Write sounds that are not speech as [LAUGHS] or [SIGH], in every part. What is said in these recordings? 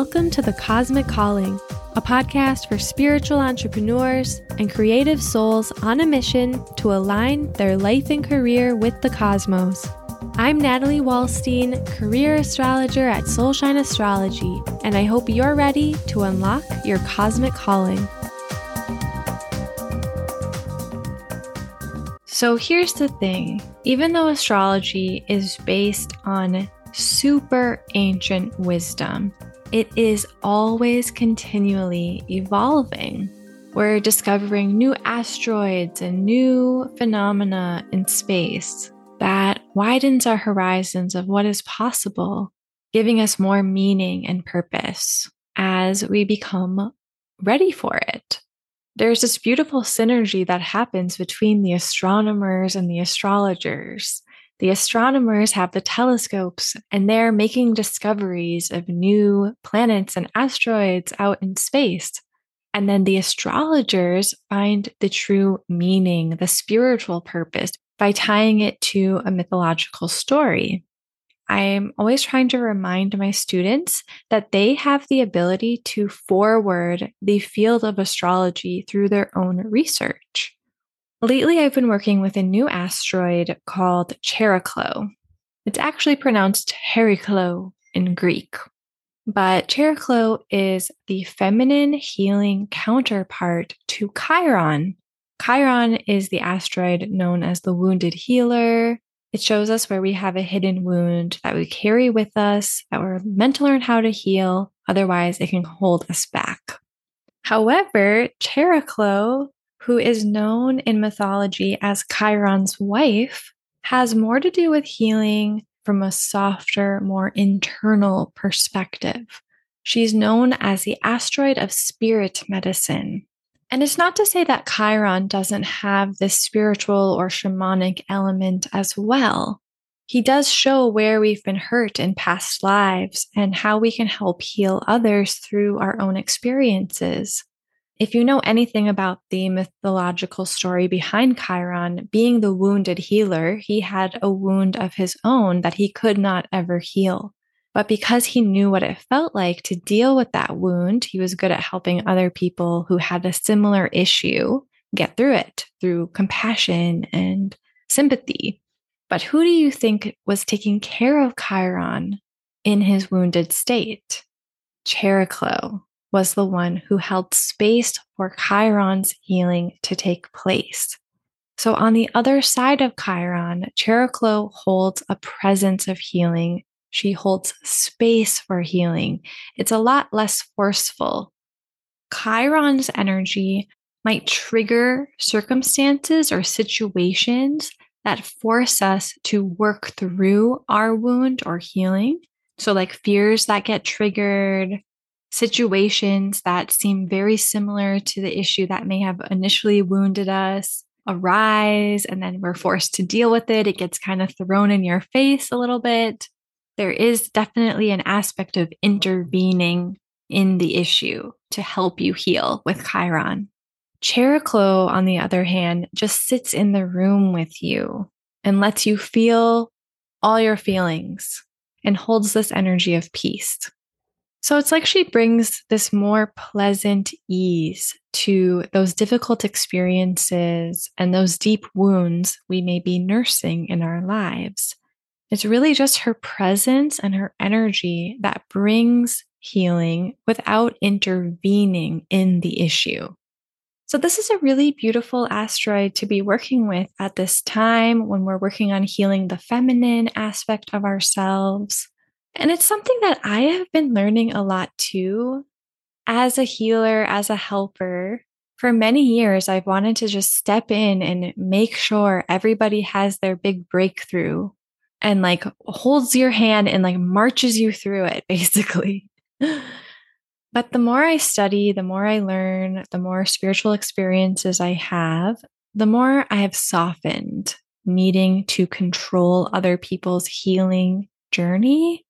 Welcome to The Cosmic Calling, a podcast for spiritual entrepreneurs and creative souls on a mission to align their life and career with the cosmos. I'm Natalie Wallstein, career astrologer at Soulshine Astrology, and I hope you're ready to unlock your cosmic calling. So here's the thing even though astrology is based on super ancient wisdom, it is always continually evolving. We're discovering new asteroids and new phenomena in space that widens our horizons of what is possible, giving us more meaning and purpose as we become ready for it. There's this beautiful synergy that happens between the astronomers and the astrologers the astronomers have the telescopes and they're making discoveries of new planets and asteroids out in space. And then the astrologers find the true meaning, the spiritual purpose by tying it to a mythological story. I'm always trying to remind my students that they have the ability to forward the field of astrology through their own research. Lately, I've been working with a new asteroid called Chariklo. It's actually pronounced Heriklo in Greek. But Chariklo is the feminine healing counterpart to Chiron. Chiron is the asteroid known as the wounded healer. It shows us where we have a hidden wound that we carry with us, that we're meant to learn how to heal. Otherwise, it can hold us back. However, Chariklo who is known in mythology as Chiron's wife, has more to do with healing from a softer, more internal perspective. She's known as the asteroid of spirit medicine. And it's not to say that Chiron doesn't have this spiritual or shamanic element as well. He does show where we've been hurt in past lives and how we can help heal others through our own experiences. If you know anything about the mythological story behind Chiron, being the wounded healer, he had a wound of his own that he could not ever heal. But because he knew what it felt like to deal with that wound, he was good at helping other people who had a similar issue get through it through compassion and sympathy. But who do you think was taking care of Chiron in his wounded state? Chariklo, was the one who held space for Chiron's healing to take place. So, on the other side of Chiron, Chariklo holds a presence of healing. She holds space for healing. It's a lot less forceful. Chiron's energy might trigger circumstances or situations that force us to work through our wound or healing. So, like fears that get triggered, situations that seem very similar to the issue that may have initially wounded us arise and then we're forced to deal with it. It gets kind of thrown in your face a little bit. There is definitely an aspect of intervening in the issue to help you heal with Chiron. Chariklo, on the other hand, just sits in the room with you and lets you feel all your feelings and holds this energy of peace. So it's like she brings this more pleasant ease to those difficult experiences and those deep wounds we may be nursing in our lives. It's really just her presence and her energy that brings healing without intervening in the issue. So, this is a really beautiful asteroid to be working with at this time when we're working on healing the feminine aspect of ourselves and it's something that I have been learning a lot too. As a healer, as a helper, for many years, I've wanted to just step in and make sure everybody has their big breakthrough and like holds your hand and like marches you through it, [LAUGHS] basically. but the more I study, the more I learn, the more spiritual experiences I have, the more I have softened needing to control other people's healing journey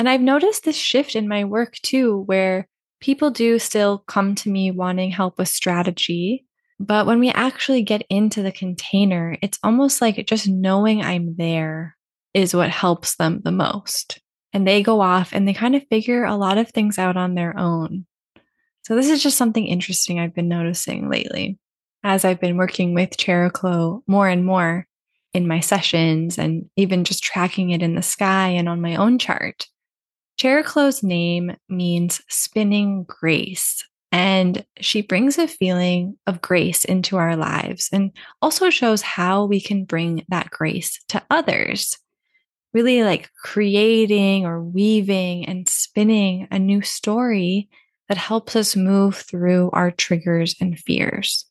and I've noticed this shift in my work too, where people do still come to me wanting help with strategy. But when we actually get into the container, it's almost like just knowing I'm there is what helps them the most. and they go off and they kind of figure a lot of things out on their own. So, this is just something interesting I've been noticing lately as I've been working with Chariklo more and more in my sessions and even just tracking it in the sky and on my own chart. Chariklo's name means spinning grace, and she brings a feeling of grace into our lives and also shows how we can bring that grace to others. Really like creating or weaving and spinning a new story that helps us move through our triggers and fears.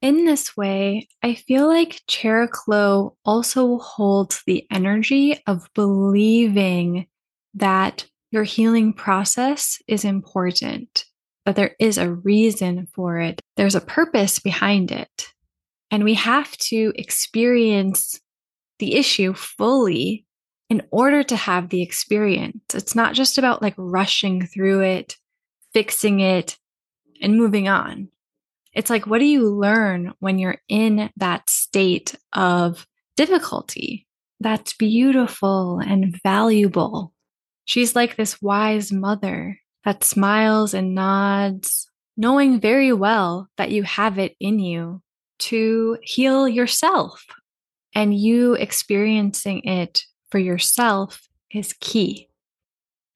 In this way, I feel like Chariklo also holds the energy of believing that your healing process is important, that there is a reason for it, there's a purpose behind it. And we have to experience the issue fully in order to have the experience. It's not just about like rushing through it, fixing it, and moving on. It's like, what do you learn when you're in that state of difficulty? That's beautiful and valuable. She's like this wise mother that smiles and nods, knowing very well that you have it in you to heal yourself. And you experiencing it for yourself is key.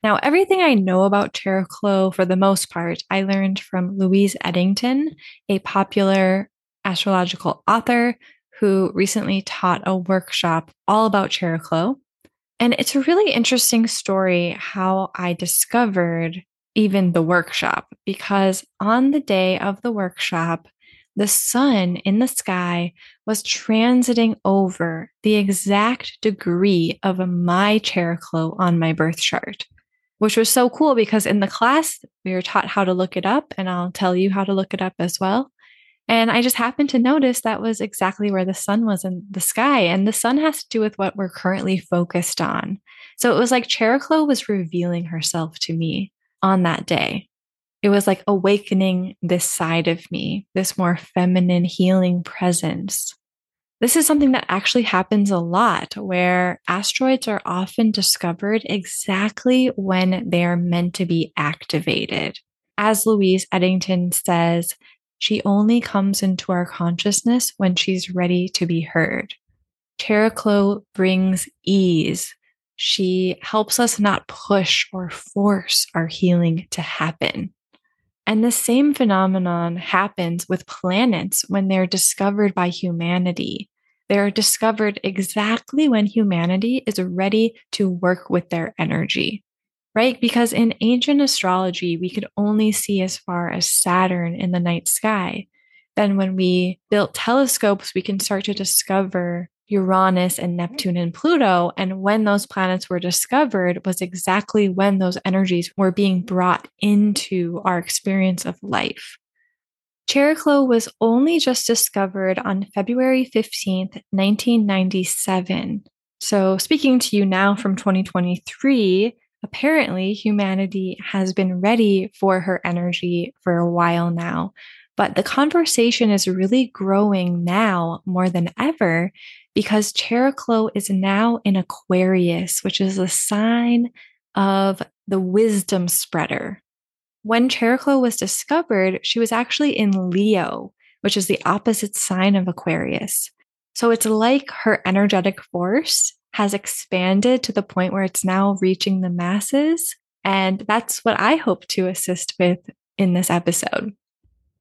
Now, everything I know about Chariklo, for the most part, I learned from Louise Edington, a popular astrological author who recently taught a workshop all about Chariklo. And it's a really interesting story how I discovered even the workshop, because on the day of the workshop, the sun in the sky was transiting over the exact degree of my Chariklo on my birth chart which was so cool because in the class, we were taught how to look it up, and I'll tell you how to look it up as well. And I just happened to notice that was exactly where the sun was in the sky. And the sun has to do with what we're currently focused on. So it was like Chariklo was revealing herself to me on that day. It was like awakening this side of me, this more feminine healing presence. This is something that actually happens a lot where asteroids are often discovered exactly when they are meant to be activated. As Louise Edington says, she only comes into our consciousness when she's ready to be heard. Chariklo brings ease. She helps us not push or force our healing to happen. And the same phenomenon happens with planets when they're discovered by humanity. They're discovered exactly when humanity is ready to work with their energy, right? Because in ancient astrology, we could only see as far as Saturn in the night sky. Then, when we built telescopes, we can start to discover Uranus and Neptune and Pluto. And when those planets were discovered was exactly when those energies were being brought into our experience of life. Chariklo was only just discovered on February 15th, 1997. So, speaking to you now from 2023, apparently humanity has been ready for her energy for a while now. But the conversation is really growing now more than ever because Chariklo is now in Aquarius, which is a sign of the wisdom spreader. When Chariklo was discovered, she was actually in Leo, which is the opposite sign of Aquarius. So it's like her energetic force has expanded to the point where it's now reaching the masses. And that's what I hope to assist with in this episode.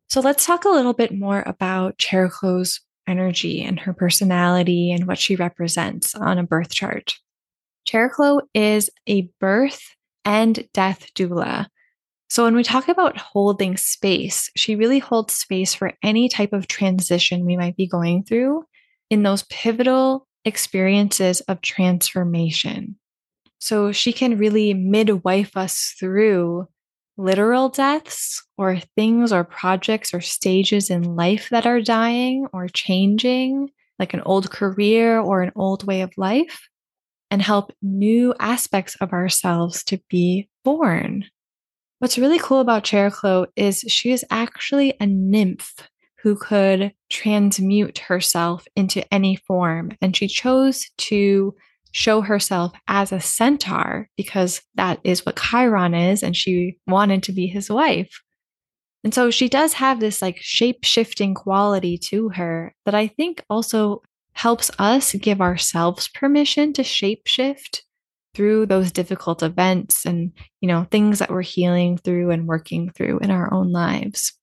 So let's talk a little bit more about Chariklo's energy and her personality and what she represents on a birth chart. Chariklo is a birth and death doula. So, when we talk about holding space, she really holds space for any type of transition we might be going through in those pivotal experiences of transformation. So, she can really midwife us through literal deaths or things or projects or stages in life that are dying or changing, like an old career or an old way of life, and help new aspects of ourselves to be born. What's really cool about Chariklo is she is actually a nymph who could transmute herself into any form. And she chose to show herself as a centaur because that is what Chiron is, and she wanted to be his wife. And so she does have this like shape shifting quality to her that I think also helps us give ourselves permission to shape shift through those difficult events and, you know, things that we're healing through and working through in our own lives.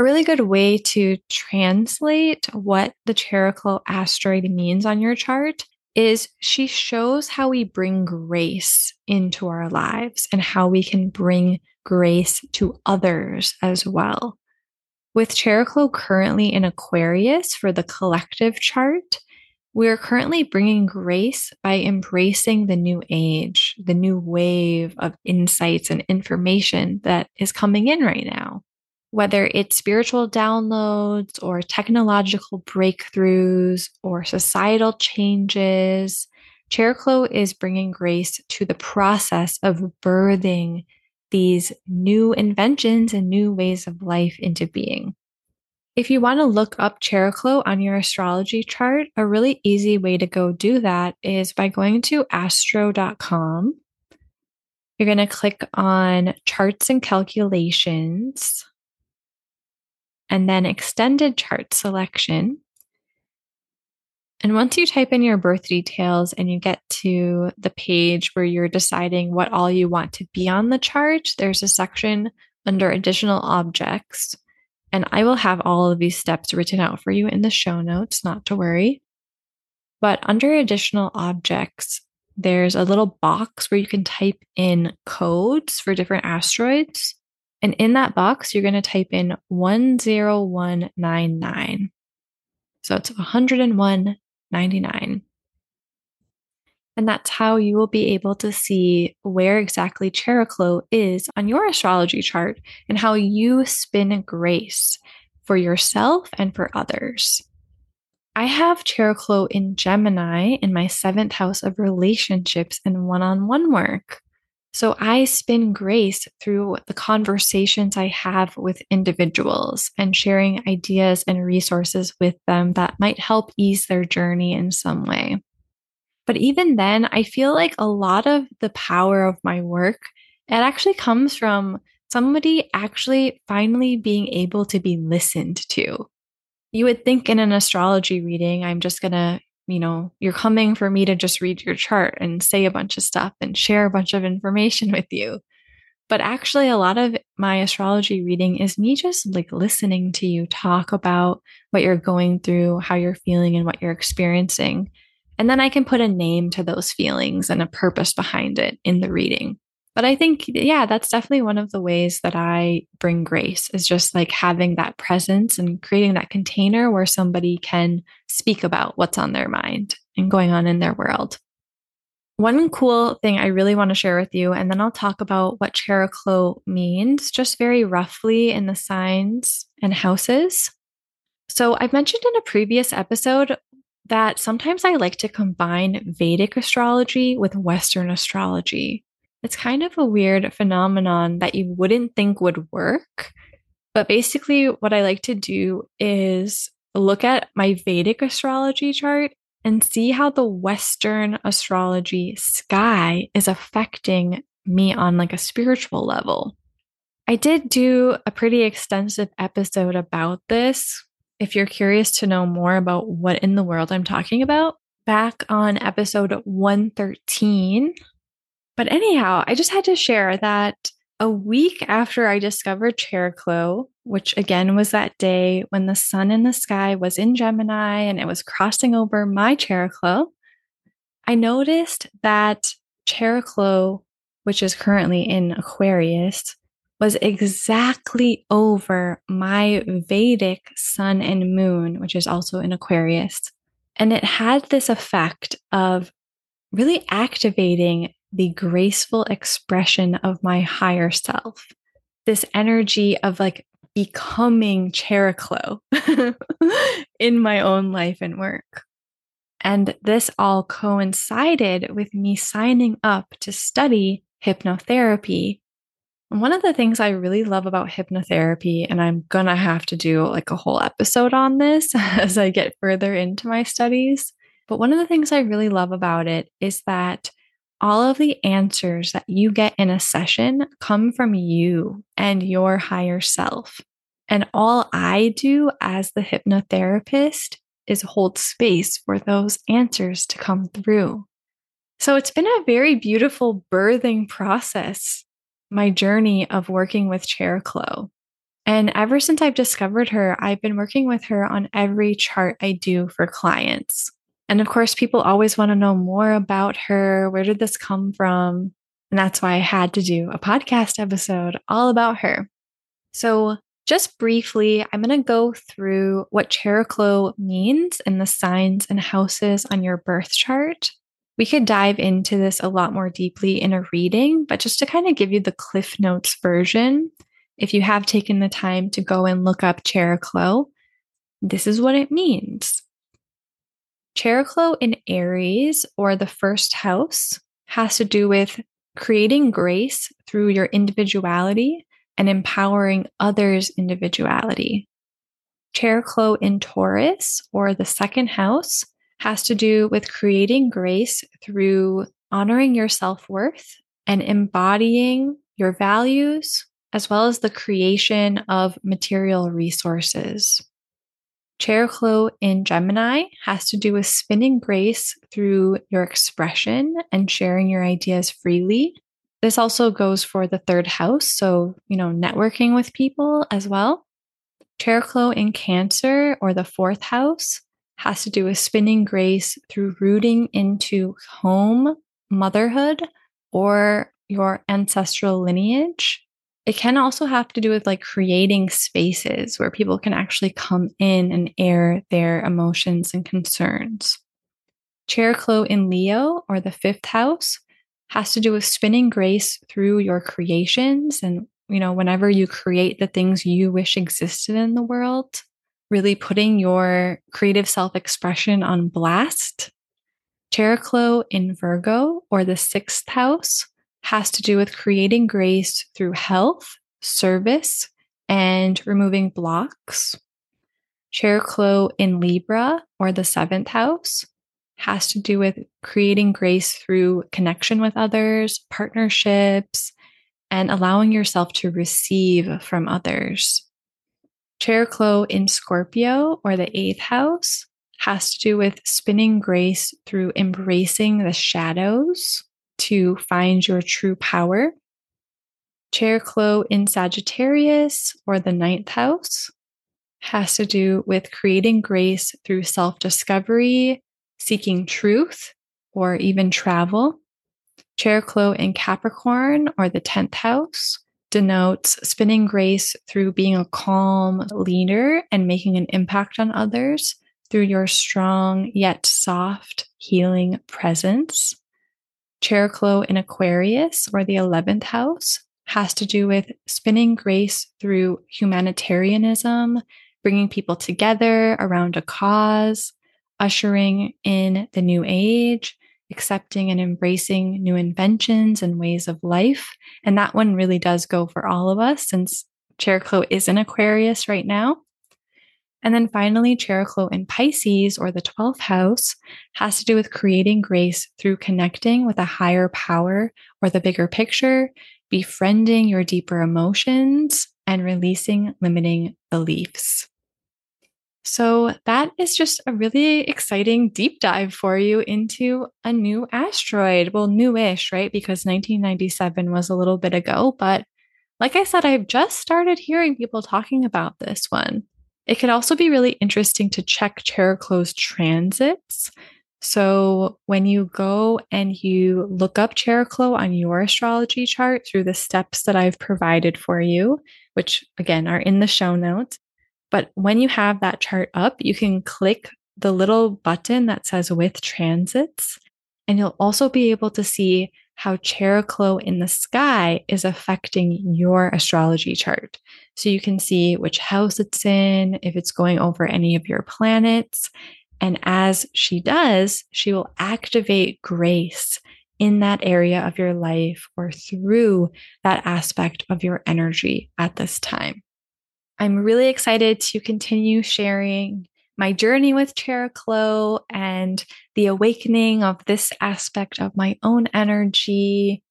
A really good way to translate what the Chariklo asteroid means on your chart is she shows how we bring grace into our lives and how we can bring grace to others as well. With Chariklo currently in Aquarius for the collective chart, we are currently bringing grace by embracing the new age, the new wave of insights and information that is coming in right now. Whether it's spiritual downloads or technological breakthroughs or societal changes, Chariklo is bringing grace to the process of birthing these new inventions and new ways of life into being. If you want to look up Chariklo on your astrology chart, a really easy way to go do that is by going to astro.com. You're going to click on charts and calculations and then extended chart selection. And once you type in your birth details and you get to the page where you're deciding what all you want to be on the chart, there's a section under additional objects and I will have all of these steps written out for you in the show notes, not to worry. But under additional objects, there's a little box where you can type in codes for different asteroids. And in that box, you're going to type in 10199. So it's 101.99. And that's how you will be able to see where exactly Chariklo is on your astrology chart and how you spin grace for yourself and for others. I have Chariklo in Gemini in my seventh house of relationships and one on one work. So I spin grace through the conversations I have with individuals and sharing ideas and resources with them that might help ease their journey in some way. But even then, I feel like a lot of the power of my work, it actually comes from somebody actually finally being able to be listened to. You would think in an astrology reading, I'm just going to, you know, you're coming for me to just read your chart and say a bunch of stuff and share a bunch of information [LAUGHS] with you. But actually, a lot of my astrology reading is me just like listening to you talk about what you're going through, how you're feeling, and what you're experiencing. And then I can put a name to those feelings and a purpose behind it in the reading. But I think, yeah, that's definitely one of the ways that I bring grace is just like having that presence and creating that container where somebody can speak about what's on their mind and going on in their world. One cool thing I really want to share with you, and then I'll talk about what Chariklo means, just very roughly in the signs and houses. So, I've mentioned in a previous episode that sometimes I like to combine Vedic astrology with Western astrology. It's kind of a weird phenomenon that you wouldn't think would work. But basically, what I like to do is look at my Vedic astrology chart and see how the Western astrology sky is affecting me on like a spiritual level. I did do a pretty extensive episode about this if you're curious to know more about what in the world I'm talking about, back on episode 113. But anyhow, I just had to share that a week after I discovered Chariklo, which again was that day when the sun in the sky was in Gemini and it was crossing over my Chariklo, I noticed that Chariklo, which is currently in Aquarius, was exactly over my Vedic sun and moon, which is also in Aquarius. And it had this effect of really activating the graceful expression of my higher self, this energy of like becoming Chariklo [LAUGHS] in my own life and work. And this all coincided with me signing up to study hypnotherapy one of the things I really love about hypnotherapy, and I'm gonna have to do like a whole episode on this [LAUGHS] as I get further into my studies, But one of the things I really love about it is that all of the answers that you get in a session come from you and your higher self. And all I do as the hypnotherapist is hold space for those answers to come through. So it's been a very beautiful birthing process, my journey of working with Chariklo. And ever since I've discovered her, I've been working with her on every chart I do for clients. And of course, people always want to know more about her. Where did this come from? And that's why I had to do a podcast episode all about her. So, just briefly, I'm going to go through what Chariklo means and the signs and houses on your birth chart. We could dive into this a lot more deeply in a reading, but just to kind of give you the Cliff Notes version, if you have taken the time to go and look up Chariklo, this is what it means. Chariklo in Aries or the first house has to do with creating grace through your individuality and empowering others' individuality. Chariklo in Taurus or the second house has to do with creating grace through honoring your self worth and embodying your values, as well as the creation of material resources. Chariklo in Gemini has to do with spinning grace through your expression and sharing your ideas freely. This also goes for the third house, so, you know, networking with people as well. Chariklo in Cancer or the fourth house has to do with spinning grace through rooting into home, motherhood, or your ancestral lineage. It can also have to do with like creating spaces where people can actually come in and air their emotions and concerns. Chariklo in Leo, or the fifth house, has to do with spinning grace through your creations and, you know, whenever you create the things you wish existed in the world, really putting your creative self expression on blast. Chariklo in Virgo, or the sixth house, has to do with creating grace through health, service, and removing blocks. Chariklo in Libra, or the seventh house, has to do with creating grace through connection with others, partnerships, and allowing yourself to receive from others. Chariklo in Scorpio, or the eighth house, has to do with spinning grace through embracing the shadows to find your true power. Chariklo in Sagittarius or the ninth house has to do with creating grace through self discovery, seeking truth, or even travel. Chariklo in Capricorn or the 10th house denotes spinning grace through being a calm leader and making an impact on others through your strong yet soft healing presence. Chariklo in Aquarius, or the 11th house, has to do with spinning grace through humanitarianism, bringing people together around a cause, ushering in the new age, accepting and embracing new inventions and ways of life. And that one really does go for all of us since Chariklo is in Aquarius right now. And then finally, Chariklo in Pisces, or the 12th house, has to do with creating grace through connecting with a higher power or the bigger picture, befriending your deeper emotions, and releasing limiting beliefs. So, that is just a really exciting deep dive for you into a new asteroid. Well, newish, right? Because 1997 was a little bit ago. But like I said, I've just started hearing people talking about this one. It can also be really interesting to check Chariklo's transits. So when you go and you look up Chariklo on your astrology chart through the steps that I've provided for you, which again are in the show notes, but when you have that chart up, you can click the little button that says with transits, and you'll also be able to see how Chariklo in the sky is affecting your astrology chart. So you can see which house it's in, if it's going over any of your planets. And as she does, she will activate grace in that area of your life or through that aspect of your energy at this time. I'm really excited to continue sharing my journey with Chariklo and the awakening of this aspect of my own energy.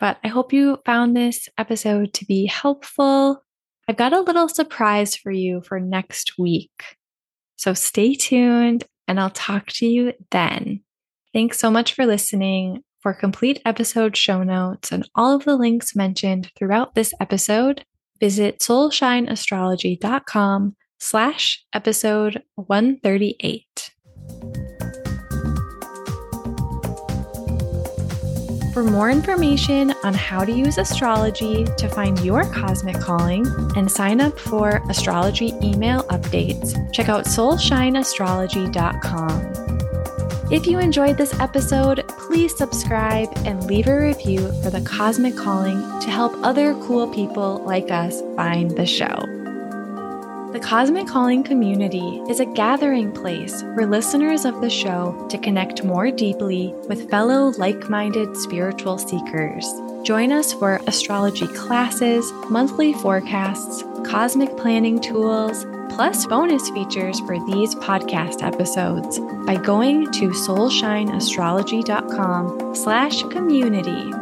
But I hope you found this episode to be helpful. I've got a little surprise for you for next week. So stay tuned and I'll talk to you then. Thanks so much for listening. For complete episode show notes and all of the links mentioned throughout this episode, visit soulshineastrology.com slash episode 138. For more information on how to use astrology to find your cosmic calling and sign up for astrology email updates, check out soulshineastrology.com. If you enjoyed this episode, please subscribe and leave a review for the Cosmic Calling to help other cool people like us find the show. The Cosmic Calling community is a gathering place for listeners of the show to connect more deeply with fellow like minded spiritual seekers. Join us for astrology classes, monthly forecasts, cosmic planning tools, plus bonus features for these podcast episodes by going to soulshineastrology.com slash community